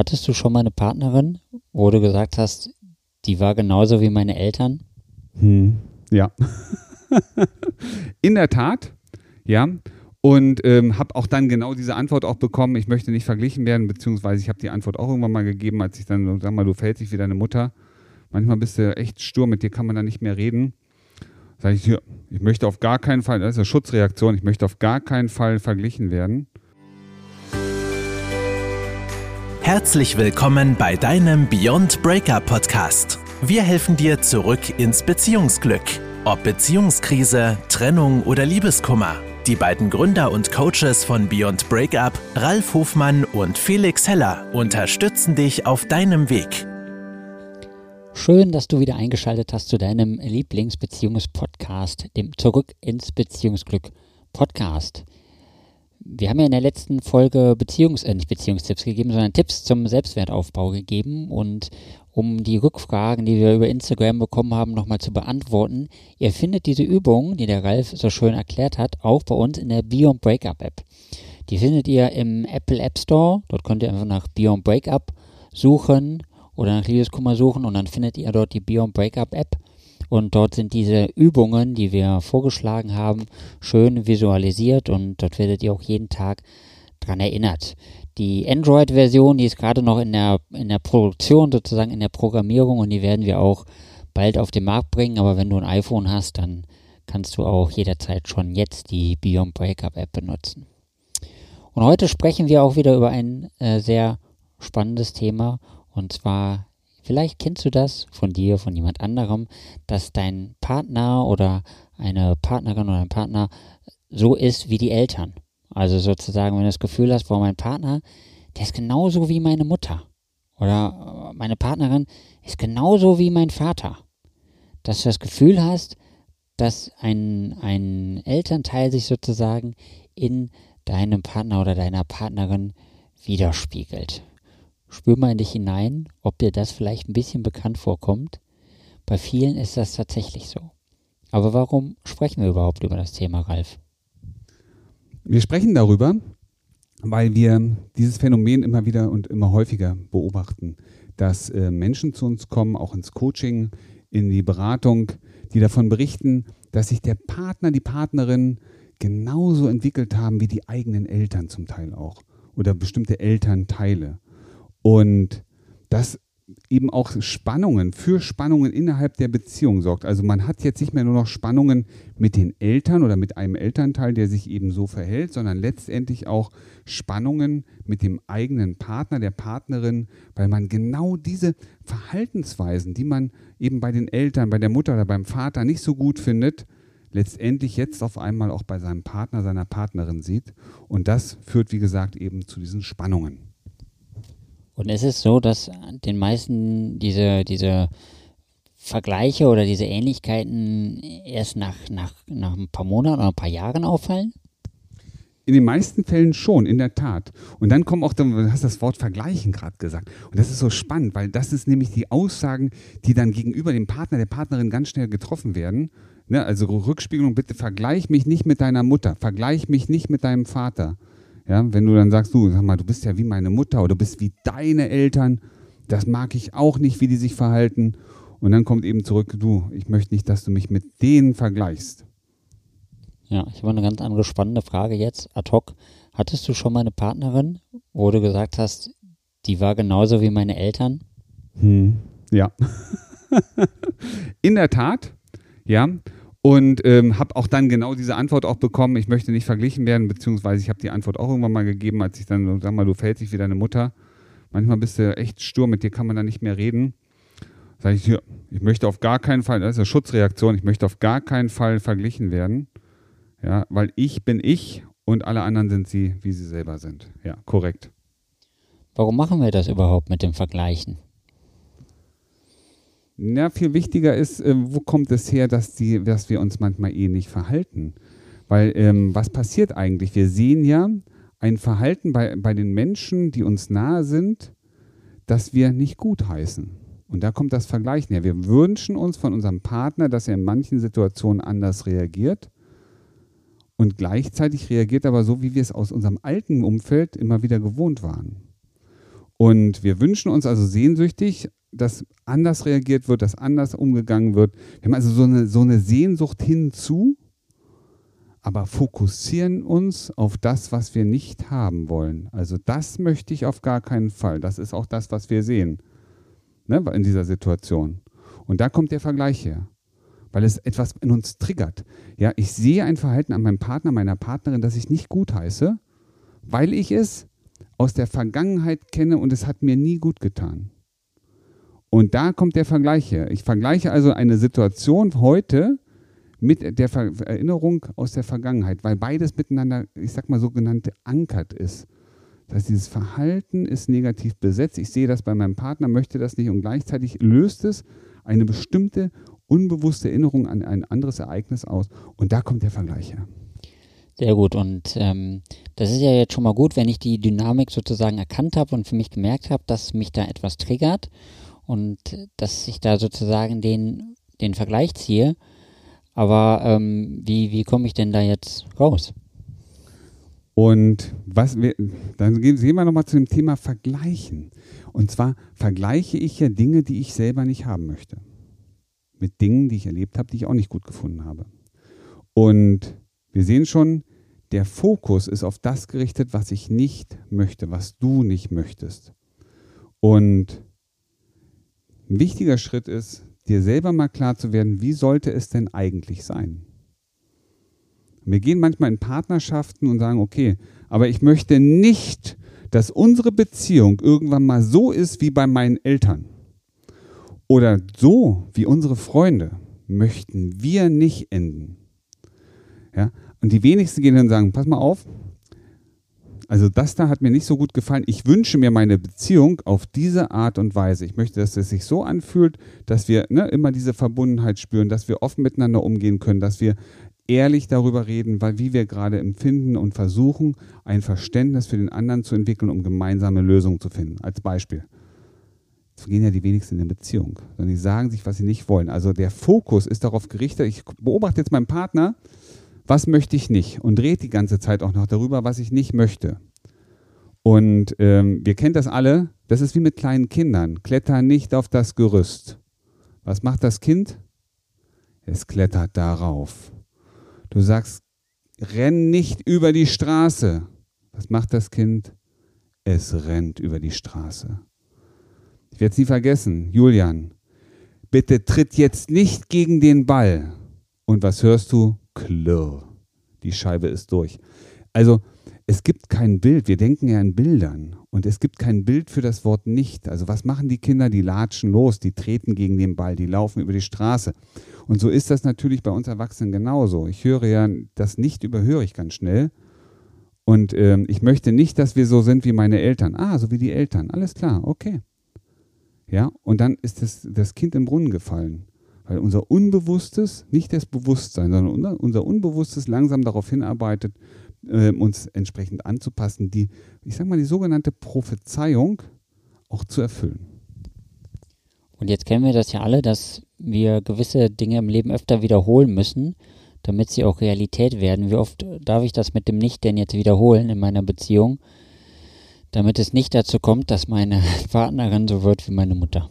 Hattest du schon mal eine Partnerin, wo du gesagt hast, die war genauso wie meine Eltern? Hm, ja. In der Tat, ja. Und ähm, habe auch dann genau diese Antwort auch bekommen, ich möchte nicht verglichen werden, beziehungsweise ich habe die Antwort auch irgendwann mal gegeben, als ich dann, sag mal, du fällst dich wie deine Mutter. Manchmal bist du echt stur, mit dir kann man dann nicht mehr reden. Sag ich, ich möchte auf gar keinen Fall, das ist eine Schutzreaktion, ich möchte auf gar keinen Fall verglichen werden. Herzlich willkommen bei deinem Beyond Breakup Podcast. Wir helfen dir zurück ins Beziehungsglück. Ob Beziehungskrise, Trennung oder Liebeskummer. Die beiden Gründer und Coaches von Beyond Breakup, Ralf Hofmann und Felix Heller, unterstützen dich auf deinem Weg. Schön, dass du wieder eingeschaltet hast zu deinem Lieblingsbeziehungspodcast, dem Zurück ins Beziehungsglück Podcast. Wir haben ja in der letzten Folge Beziehungs-, äh, nicht Beziehungstipps gegeben, sondern Tipps zum Selbstwertaufbau gegeben. Und um die Rückfragen, die wir über Instagram bekommen haben, nochmal zu beantworten, ihr findet diese Übung, die der Ralf so schön erklärt hat, auch bei uns in der Beyond Breakup App. Die findet ihr im Apple App Store. Dort könnt ihr einfach nach Beyond Breakup suchen oder nach Liebeskummer suchen und dann findet ihr dort die Beyond Breakup App und dort sind diese Übungen, die wir vorgeschlagen haben, schön visualisiert und dort werdet ihr auch jeden Tag dran erinnert. Die Android-Version, die ist gerade noch in der, in der Produktion, sozusagen in der Programmierung und die werden wir auch bald auf den Markt bringen. Aber wenn du ein iPhone hast, dann kannst du auch jederzeit schon jetzt die Beyond Breakup App benutzen. Und heute sprechen wir auch wieder über ein äh, sehr spannendes Thema und zwar Vielleicht kennst du das von dir, von jemand anderem, dass dein Partner oder eine Partnerin oder ein Partner so ist wie die Eltern. Also sozusagen, wenn du das Gefühl hast, boah, mein Partner, der ist genauso wie meine Mutter. Oder meine Partnerin ist genauso wie mein Vater. Dass du das Gefühl hast, dass ein, ein Elternteil sich sozusagen in deinem Partner oder deiner Partnerin widerspiegelt. Spür mal in dich hinein, ob dir das vielleicht ein bisschen bekannt vorkommt. Bei vielen ist das tatsächlich so. Aber warum sprechen wir überhaupt über das Thema, Ralf? Wir sprechen darüber, weil wir dieses Phänomen immer wieder und immer häufiger beobachten, dass äh, Menschen zu uns kommen, auch ins Coaching, in die Beratung, die davon berichten, dass sich der Partner, die Partnerin genauso entwickelt haben wie die eigenen Eltern zum Teil auch oder bestimmte Elternteile. Und das eben auch Spannungen, für Spannungen innerhalb der Beziehung sorgt. Also man hat jetzt nicht mehr nur noch Spannungen mit den Eltern oder mit einem Elternteil, der sich eben so verhält, sondern letztendlich auch Spannungen mit dem eigenen Partner, der Partnerin, weil man genau diese Verhaltensweisen, die man eben bei den Eltern, bei der Mutter oder beim Vater nicht so gut findet, letztendlich jetzt auf einmal auch bei seinem Partner, seiner Partnerin sieht. Und das führt, wie gesagt, eben zu diesen Spannungen. Und es ist so, dass den meisten diese, diese Vergleiche oder diese Ähnlichkeiten erst nach, nach, nach ein paar Monaten oder ein paar Jahren auffallen? In den meisten Fällen schon, in der Tat. Und dann kommen auch, du hast das Wort Vergleichen gerade gesagt. Und das ist so spannend, weil das ist nämlich die Aussagen, die dann gegenüber dem Partner, der Partnerin ganz schnell getroffen werden. Ne, also Rückspiegelung, bitte vergleich mich nicht mit deiner Mutter, vergleich mich nicht mit deinem Vater. Ja, wenn du dann sagst, du, sag mal, du bist ja wie meine Mutter oder du bist wie deine Eltern, das mag ich auch nicht, wie die sich verhalten. Und dann kommt eben zurück, du, ich möchte nicht, dass du mich mit denen vergleichst. Ja, ich habe eine ganz andere spannende Frage jetzt, ad hoc. Hattest du schon mal eine Partnerin, wo du gesagt hast, die war genauso wie meine Eltern? Hm, ja. In der Tat, ja. Und ähm, habe auch dann genau diese Antwort auch bekommen, ich möchte nicht verglichen werden, beziehungsweise ich habe die Antwort auch irgendwann mal gegeben, als ich dann, sag mal, du fällst dich wie deine Mutter. Manchmal bist du echt stur, mit dir kann man dann nicht mehr reden. Sag ich, ich möchte auf gar keinen Fall, das ist eine Schutzreaktion, ich möchte auf gar keinen Fall verglichen werden. Ja, weil ich bin ich und alle anderen sind sie, wie sie selber sind. Ja, korrekt. Warum machen wir das überhaupt mit dem Vergleichen? Ja, viel wichtiger ist, äh, wo kommt es her, dass, die, dass wir uns manchmal ähnlich verhalten? Weil ähm, was passiert eigentlich? Wir sehen ja ein Verhalten bei, bei den Menschen, die uns nahe sind, das wir nicht gut heißen. Und da kommt das Vergleichen her. Wir wünschen uns von unserem Partner, dass er in manchen Situationen anders reagiert. Und gleichzeitig reagiert aber so, wie wir es aus unserem alten Umfeld immer wieder gewohnt waren. Und wir wünschen uns also sehnsüchtig, dass anders reagiert wird, dass anders umgegangen wird. Wir haben also so eine, so eine Sehnsucht hinzu, aber fokussieren uns auf das, was wir nicht haben wollen. Also das möchte ich auf gar keinen Fall. Das ist auch das, was wir sehen ne, in dieser Situation. Und da kommt der Vergleich her, weil es etwas in uns triggert. Ja, ich sehe ein Verhalten an meinem Partner, meiner Partnerin, das ich nicht gut heiße, weil ich es aus der Vergangenheit kenne und es hat mir nie gut getan. Und da kommt der Vergleich her. Ich vergleiche also eine Situation heute mit der Ver Erinnerung aus der Vergangenheit, weil beides miteinander, ich sag mal, sogenannte ankert ist. Das heißt, dieses Verhalten ist negativ besetzt. Ich sehe das bei meinem Partner, möchte das nicht und gleichzeitig löst es eine bestimmte unbewusste Erinnerung an ein anderes Ereignis aus. Und da kommt der Vergleich her. Sehr gut. Und ähm, das ist ja jetzt schon mal gut, wenn ich die Dynamik sozusagen erkannt habe und für mich gemerkt habe, dass mich da etwas triggert und dass ich da sozusagen den, den Vergleich ziehe. Aber ähm, wie, wie komme ich denn da jetzt raus? Und was wir, dann gehen wir nochmal zu dem Thema Vergleichen. Und zwar vergleiche ich ja Dinge, die ich selber nicht haben möchte. Mit Dingen, die ich erlebt habe, die ich auch nicht gut gefunden habe. Und wir sehen schon, der Fokus ist auf das gerichtet, was ich nicht möchte, was du nicht möchtest. Und ein wichtiger Schritt ist, dir selber mal klar zu werden, wie sollte es denn eigentlich sein? Wir gehen manchmal in Partnerschaften und sagen, okay, aber ich möchte nicht, dass unsere Beziehung irgendwann mal so ist wie bei meinen Eltern. Oder so wie unsere Freunde möchten wir nicht enden. Ja? Und die wenigsten gehen dann und sagen, pass mal auf, also das da hat mir nicht so gut gefallen. Ich wünsche mir meine Beziehung auf diese Art und Weise. Ich möchte, dass es sich so anfühlt, dass wir ne, immer diese Verbundenheit spüren, dass wir offen miteinander umgehen können, dass wir ehrlich darüber reden, weil wie wir gerade empfinden und versuchen, ein Verständnis für den anderen zu entwickeln, um gemeinsame Lösungen zu finden. Als Beispiel. So gehen ja die wenigsten in eine Beziehung, sondern die sagen sich, was sie nicht wollen. Also der Fokus ist darauf gerichtet, ich beobachte jetzt meinen Partner, was möchte ich nicht und dreht die ganze Zeit auch noch darüber, was ich nicht möchte. Und ähm, wir kennen das alle, das ist wie mit kleinen Kindern. Kletter nicht auf das Gerüst. Was macht das Kind? Es klettert darauf. Du sagst, renn nicht über die Straße. Was macht das Kind? Es rennt über die Straße. Ich werde es nie vergessen. Julian, bitte tritt jetzt nicht gegen den Ball. Und was hörst du? Klirr. Die Scheibe ist durch. Also es gibt kein Bild. Wir denken ja in Bildern. Und es gibt kein Bild für das Wort nicht. Also was machen die Kinder? Die latschen los, die treten gegen den Ball, die laufen über die Straße. Und so ist das natürlich bei uns Erwachsenen genauso. Ich höre ja, das nicht überhöre ich ganz schnell. Und ähm, ich möchte nicht, dass wir so sind wie meine Eltern. Ah, so wie die Eltern. Alles klar, okay. Ja, und dann ist das, das Kind im Brunnen gefallen. Weil unser Unbewusstes, nicht das Bewusstsein, sondern unser Unbewusstes langsam darauf hinarbeitet, äh, uns entsprechend anzupassen, die, ich sag mal, die sogenannte Prophezeiung auch zu erfüllen. Und jetzt kennen wir das ja alle, dass wir gewisse Dinge im Leben öfter wiederholen müssen, damit sie auch Realität werden. Wie oft darf ich das mit dem Nicht denn jetzt wiederholen in meiner Beziehung, damit es nicht dazu kommt, dass meine Partnerin so wird wie meine Mutter?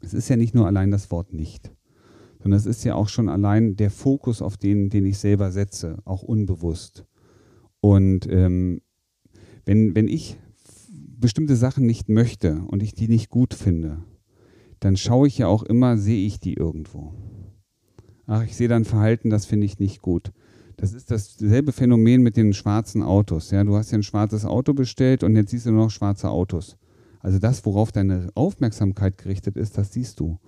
Es ist ja nicht nur allein das Wort nicht sondern es ist ja auch schon allein der Fokus auf den, den ich selber setze, auch unbewusst. Und ähm, wenn, wenn ich bestimmte Sachen nicht möchte und ich die nicht gut finde, dann schaue ich ja auch immer, sehe ich die irgendwo. Ach, ich sehe dann Verhalten, das finde ich nicht gut. Das ist dasselbe Phänomen mit den schwarzen Autos. Ja, du hast ja ein schwarzes Auto bestellt und jetzt siehst du nur noch schwarze Autos. Also das, worauf deine Aufmerksamkeit gerichtet ist, das siehst du.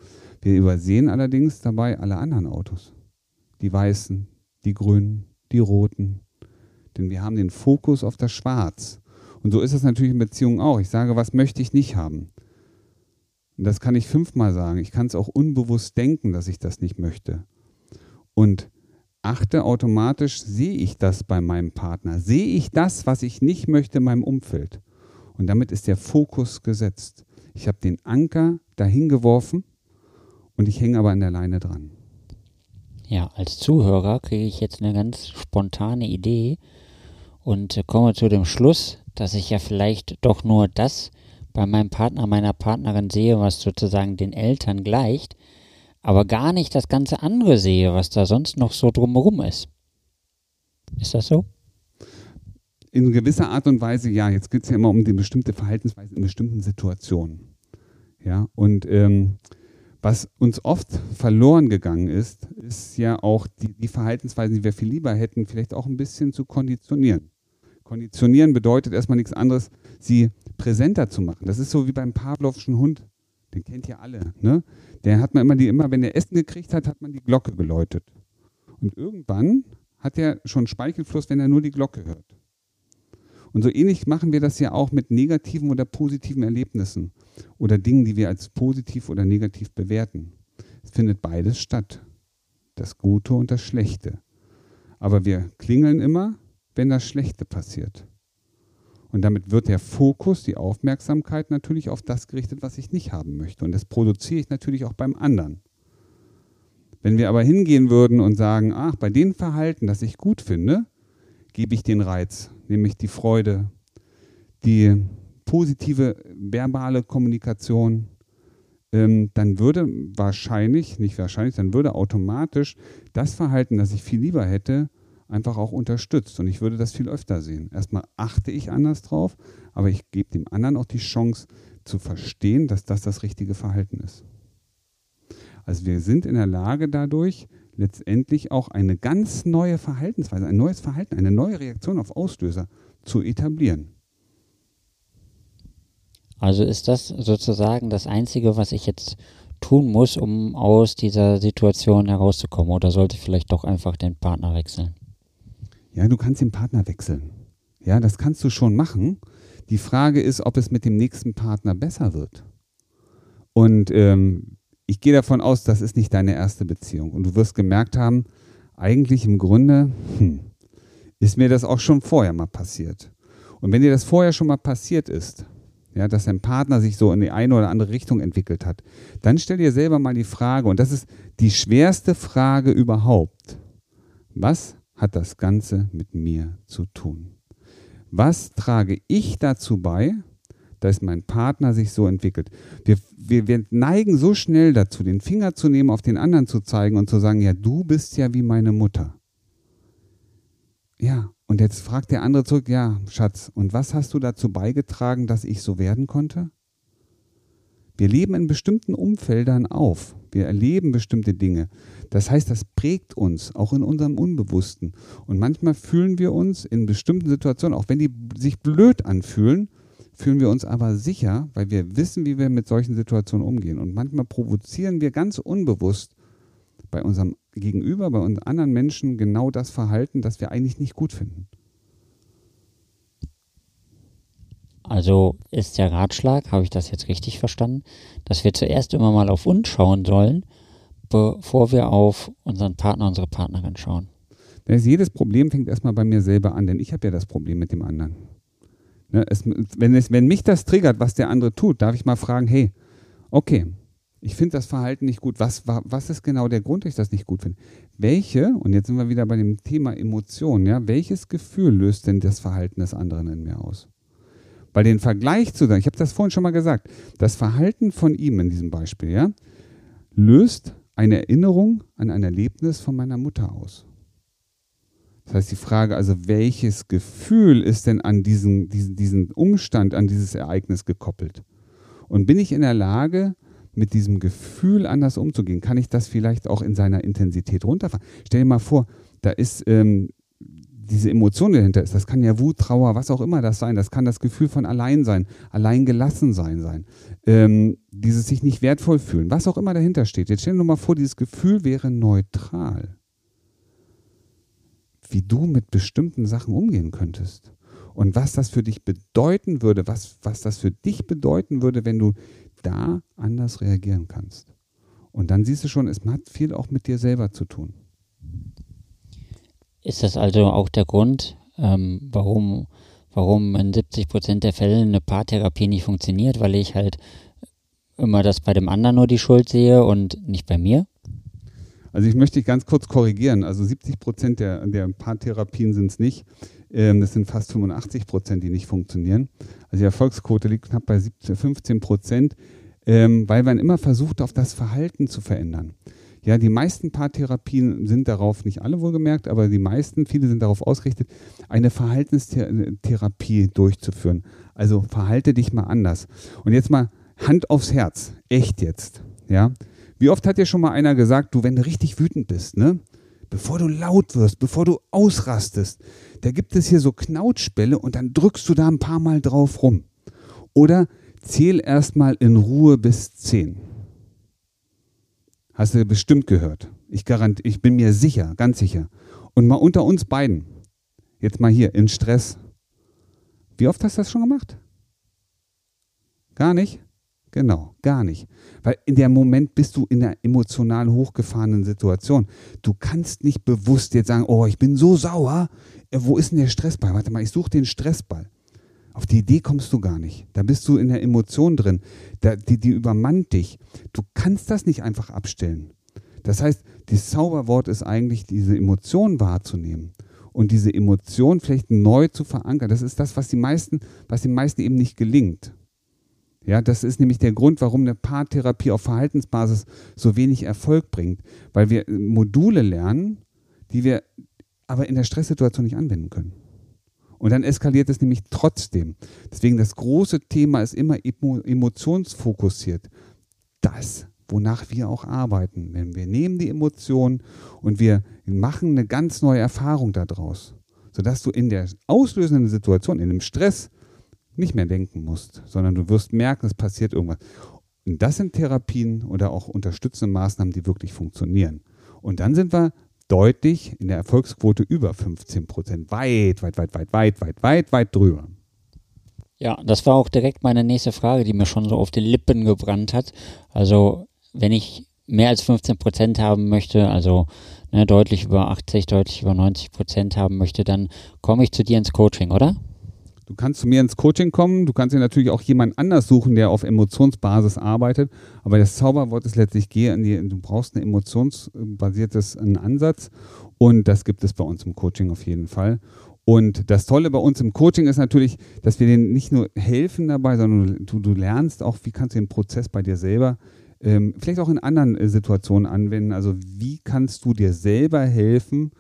Wir übersehen allerdings dabei alle anderen Autos. Die weißen, die grünen, die roten. Denn wir haben den Fokus auf das Schwarz. Und so ist es natürlich in Beziehungen auch. Ich sage, was möchte ich nicht haben? Und das kann ich fünfmal sagen. Ich kann es auch unbewusst denken, dass ich das nicht möchte. Und achte automatisch, sehe ich das bei meinem Partner? Sehe ich das, was ich nicht möchte in meinem Umfeld? Und damit ist der Fokus gesetzt. Ich habe den Anker dahin geworfen und ich hänge aber an der Leine dran. Ja, als Zuhörer kriege ich jetzt eine ganz spontane Idee und komme zu dem Schluss, dass ich ja vielleicht doch nur das bei meinem Partner, meiner Partnerin sehe, was sozusagen den Eltern gleicht, aber gar nicht das ganze andere sehe, was da sonst noch so drumherum ist. Ist das so? In gewisser Art und Weise, ja. Jetzt geht es ja immer um die bestimmte Verhaltensweise in bestimmten Situationen. Ja, und ähm, was uns oft verloren gegangen ist, ist ja auch die, die Verhaltensweisen, die wir viel lieber hätten, vielleicht auch ein bisschen zu konditionieren. Konditionieren bedeutet erstmal nichts anderes, sie präsenter zu machen. Das ist so wie beim Pavlovschen Hund. Den kennt ihr alle. Ne? Der hat man immer die, immer, wenn er Essen gekriegt hat, hat man die Glocke geläutet. Und irgendwann hat er schon Speichelfluss, wenn er nur die Glocke hört. Und so ähnlich machen wir das ja auch mit negativen oder positiven Erlebnissen oder Dingen, die wir als positiv oder negativ bewerten. Es findet beides statt. Das Gute und das Schlechte. Aber wir klingeln immer, wenn das Schlechte passiert. Und damit wird der Fokus, die Aufmerksamkeit natürlich auf das gerichtet, was ich nicht haben möchte. Und das produziere ich natürlich auch beim anderen. Wenn wir aber hingehen würden und sagen, ach, bei dem Verhalten, das ich gut finde, gebe ich den Reiz, nämlich die Freude, die positive verbale Kommunikation, ähm, dann würde wahrscheinlich, nicht wahrscheinlich, dann würde automatisch das Verhalten, das ich viel lieber hätte, einfach auch unterstützt. Und ich würde das viel öfter sehen. Erstmal achte ich anders drauf, aber ich gebe dem anderen auch die Chance zu verstehen, dass das das richtige Verhalten ist. Also wir sind in der Lage dadurch, letztendlich auch eine ganz neue Verhaltensweise, ein neues Verhalten, eine neue Reaktion auf Auslöser zu etablieren. Also ist das sozusagen das Einzige, was ich jetzt tun muss, um aus dieser Situation herauszukommen? Oder sollte ich vielleicht doch einfach den Partner wechseln? Ja, du kannst den Partner wechseln. Ja, das kannst du schon machen. Die Frage ist, ob es mit dem nächsten Partner besser wird. Und ähm, ich gehe davon aus, das ist nicht deine erste Beziehung. Und du wirst gemerkt haben, eigentlich im Grunde hm, ist mir das auch schon vorher mal passiert. Und wenn dir das vorher schon mal passiert ist, ja, dass dein Partner sich so in die eine oder andere Richtung entwickelt hat, dann stell dir selber mal die Frage, und das ist die schwerste Frage überhaupt. Was hat das Ganze mit mir zu tun? Was trage ich dazu bei, dass mein Partner sich so entwickelt? Wir, wir, wir neigen so schnell dazu, den Finger zu nehmen, auf den anderen zu zeigen und zu sagen, ja, du bist ja wie meine Mutter. Ja, und jetzt fragt der andere zurück, ja, Schatz, und was hast du dazu beigetragen, dass ich so werden konnte? Wir leben in bestimmten Umfeldern auf. Wir erleben bestimmte Dinge. Das heißt, das prägt uns, auch in unserem Unbewussten. Und manchmal fühlen wir uns in bestimmten Situationen, auch wenn die sich blöd anfühlen, fühlen wir uns aber sicher, weil wir wissen, wie wir mit solchen Situationen umgehen. Und manchmal provozieren wir ganz unbewusst bei unserem Gegenüber, bei uns anderen Menschen genau das Verhalten, das wir eigentlich nicht gut finden. Also ist der Ratschlag, habe ich das jetzt richtig verstanden, dass wir zuerst immer mal auf uns schauen sollen, bevor wir auf unseren Partner, unsere Partnerin schauen. Das jedes Problem fängt erstmal bei mir selber an, denn ich habe ja das Problem mit dem anderen. Ne, es, wenn, es, wenn mich das triggert, was der andere tut, darf ich mal fragen, hey, okay, ich finde das Verhalten nicht gut. Was, was ist genau der Grund, dass ich das nicht gut finde? Welche, und jetzt sind wir wieder bei dem Thema Emotionen, ja, welches Gefühl löst denn das Verhalten des anderen in mir aus? Weil den Vergleich zu sagen, ich habe das vorhin schon mal gesagt, das Verhalten von ihm in diesem Beispiel, ja, löst eine Erinnerung an ein Erlebnis von meiner Mutter aus. Das heißt, die Frage also, welches Gefühl ist denn an diesen, diesen, diesen Umstand, an dieses Ereignis gekoppelt? Und bin ich in der Lage, mit diesem Gefühl anders umzugehen? Kann ich das vielleicht auch in seiner Intensität runterfahren? Stell dir mal vor, da ist ähm, diese Emotion, dahinter ist, das kann ja Wut, Trauer, was auch immer das sein. Das kann das Gefühl von allein sein, allein gelassen sein sein. Ähm, dieses sich nicht wertvoll fühlen, was auch immer dahinter steht. Jetzt stell dir mal vor, dieses Gefühl wäre neutral. Wie du mit bestimmten Sachen umgehen könntest. Und was das für dich bedeuten würde, was, was das für dich bedeuten würde, wenn du da anders reagieren kannst. Und dann siehst du schon, es hat viel auch mit dir selber zu tun. Ist das also auch der Grund, ähm, warum, warum in 70 Prozent der Fälle eine Paartherapie nicht funktioniert, weil ich halt immer das bei dem anderen nur die Schuld sehe und nicht bei mir? Also ich möchte dich ganz kurz korrigieren. Also 70 Prozent der, der Paartherapien sind es nicht. Ähm, das sind fast 85 Prozent, die nicht funktionieren. Also die Erfolgsquote liegt knapp bei 17, 15 Prozent, ähm, weil man immer versucht, auf das Verhalten zu verändern. Ja, die meisten Paartherapien sind darauf, nicht alle wohlgemerkt, aber die meisten, viele sind darauf ausgerichtet, eine Verhaltenstherapie durchzuführen. Also verhalte dich mal anders. Und jetzt mal Hand aufs Herz. Echt jetzt. Ja. Wie oft hat dir schon mal einer gesagt, du, wenn du richtig wütend bist, ne? Bevor du laut wirst, bevor du ausrastest, da gibt es hier so Knautschbälle und dann drückst du da ein paar Mal drauf rum. Oder zähl erstmal in Ruhe bis zehn. Hast du bestimmt gehört. Ich, garant, ich bin mir sicher, ganz sicher. Und mal unter uns beiden. Jetzt mal hier in Stress. Wie oft hast du das schon gemacht? Gar nicht? Genau, gar nicht. Weil in dem Moment bist du in einer emotional hochgefahrenen Situation. Du kannst nicht bewusst jetzt sagen, oh, ich bin so sauer. Äh, wo ist denn der Stressball? Warte mal, ich suche den Stressball. Auf die Idee kommst du gar nicht. Da bist du in der Emotion drin. Da, die, die übermannt dich. Du kannst das nicht einfach abstellen. Das heißt, das Zauberwort ist eigentlich, diese Emotion wahrzunehmen und diese Emotion vielleicht neu zu verankern. Das ist das, was die meisten, was den meisten eben nicht gelingt. Ja, das ist nämlich der Grund, warum eine Paartherapie auf Verhaltensbasis so wenig Erfolg bringt, weil wir Module lernen, die wir aber in der Stresssituation nicht anwenden können. Und dann eskaliert es nämlich trotzdem. Deswegen das große Thema ist immer emotionsfokussiert. Das, wonach wir auch arbeiten. Denn wir nehmen die Emotionen und wir machen eine ganz neue Erfahrung daraus. Sodass du in der auslösenden Situation, in dem Stress, nicht mehr denken musst, sondern du wirst merken, es passiert irgendwas. Und das sind Therapien oder auch unterstützende Maßnahmen, die wirklich funktionieren. Und dann sind wir deutlich in der Erfolgsquote über 15 Prozent. Weit, weit, weit, weit, weit, weit, weit, weit drüber. Ja, das war auch direkt meine nächste Frage, die mir schon so auf den Lippen gebrannt hat. Also, wenn ich mehr als 15 Prozent haben möchte, also ne, deutlich über 80, deutlich über 90 Prozent haben möchte, dann komme ich zu dir ins Coaching, oder? Du kannst zu mir ins Coaching kommen, du kannst dir natürlich auch jemand anders suchen, der auf Emotionsbasis arbeitet, aber das Zauberwort ist letztlich, geh in die, du brauchst einen emotionsbasiertes Ansatz und das gibt es bei uns im Coaching auf jeden Fall. Und das Tolle bei uns im Coaching ist natürlich, dass wir denen nicht nur helfen dabei, sondern du, du lernst auch, wie kannst du den Prozess bei dir selber ähm, vielleicht auch in anderen äh, Situationen anwenden. Also wie kannst du dir selber helfen,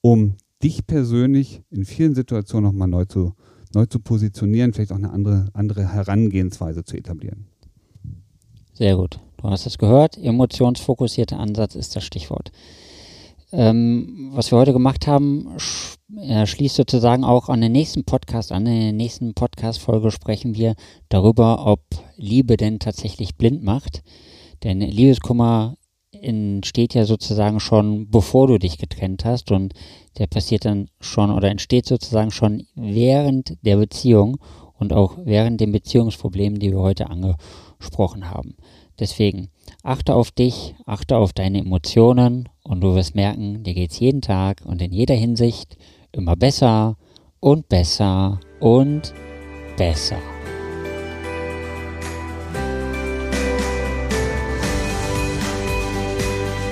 um dich persönlich in vielen Situationen nochmal neu zu, neu zu positionieren, vielleicht auch eine andere, andere Herangehensweise zu etablieren. Sehr gut. Du hast es gehört. Emotionsfokussierter Ansatz ist das Stichwort. Ähm, was wir heute gemacht haben, sch äh, schließt sozusagen auch an den nächsten Podcast an. In der nächsten Podcast-Folge sprechen wir darüber, ob Liebe denn tatsächlich blind macht. Denn Liebeskummer entsteht ja sozusagen schon, bevor du dich getrennt hast und der passiert dann schon oder entsteht sozusagen schon während der Beziehung und auch während den Beziehungsproblemen, die wir heute angesprochen haben. Deswegen achte auf dich, achte auf deine Emotionen und du wirst merken, dir geht es jeden Tag und in jeder Hinsicht immer besser und besser und besser.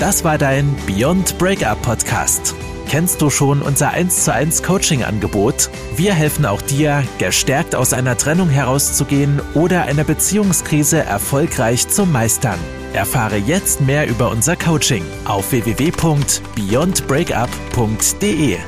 Das war dein Beyond Breakup Podcast. Kennst du schon unser 1 zu 1 Coaching Angebot? Wir helfen auch dir, gestärkt aus einer Trennung herauszugehen oder eine Beziehungskrise erfolgreich zu meistern. Erfahre jetzt mehr über unser Coaching auf www.beyondbreakup.de.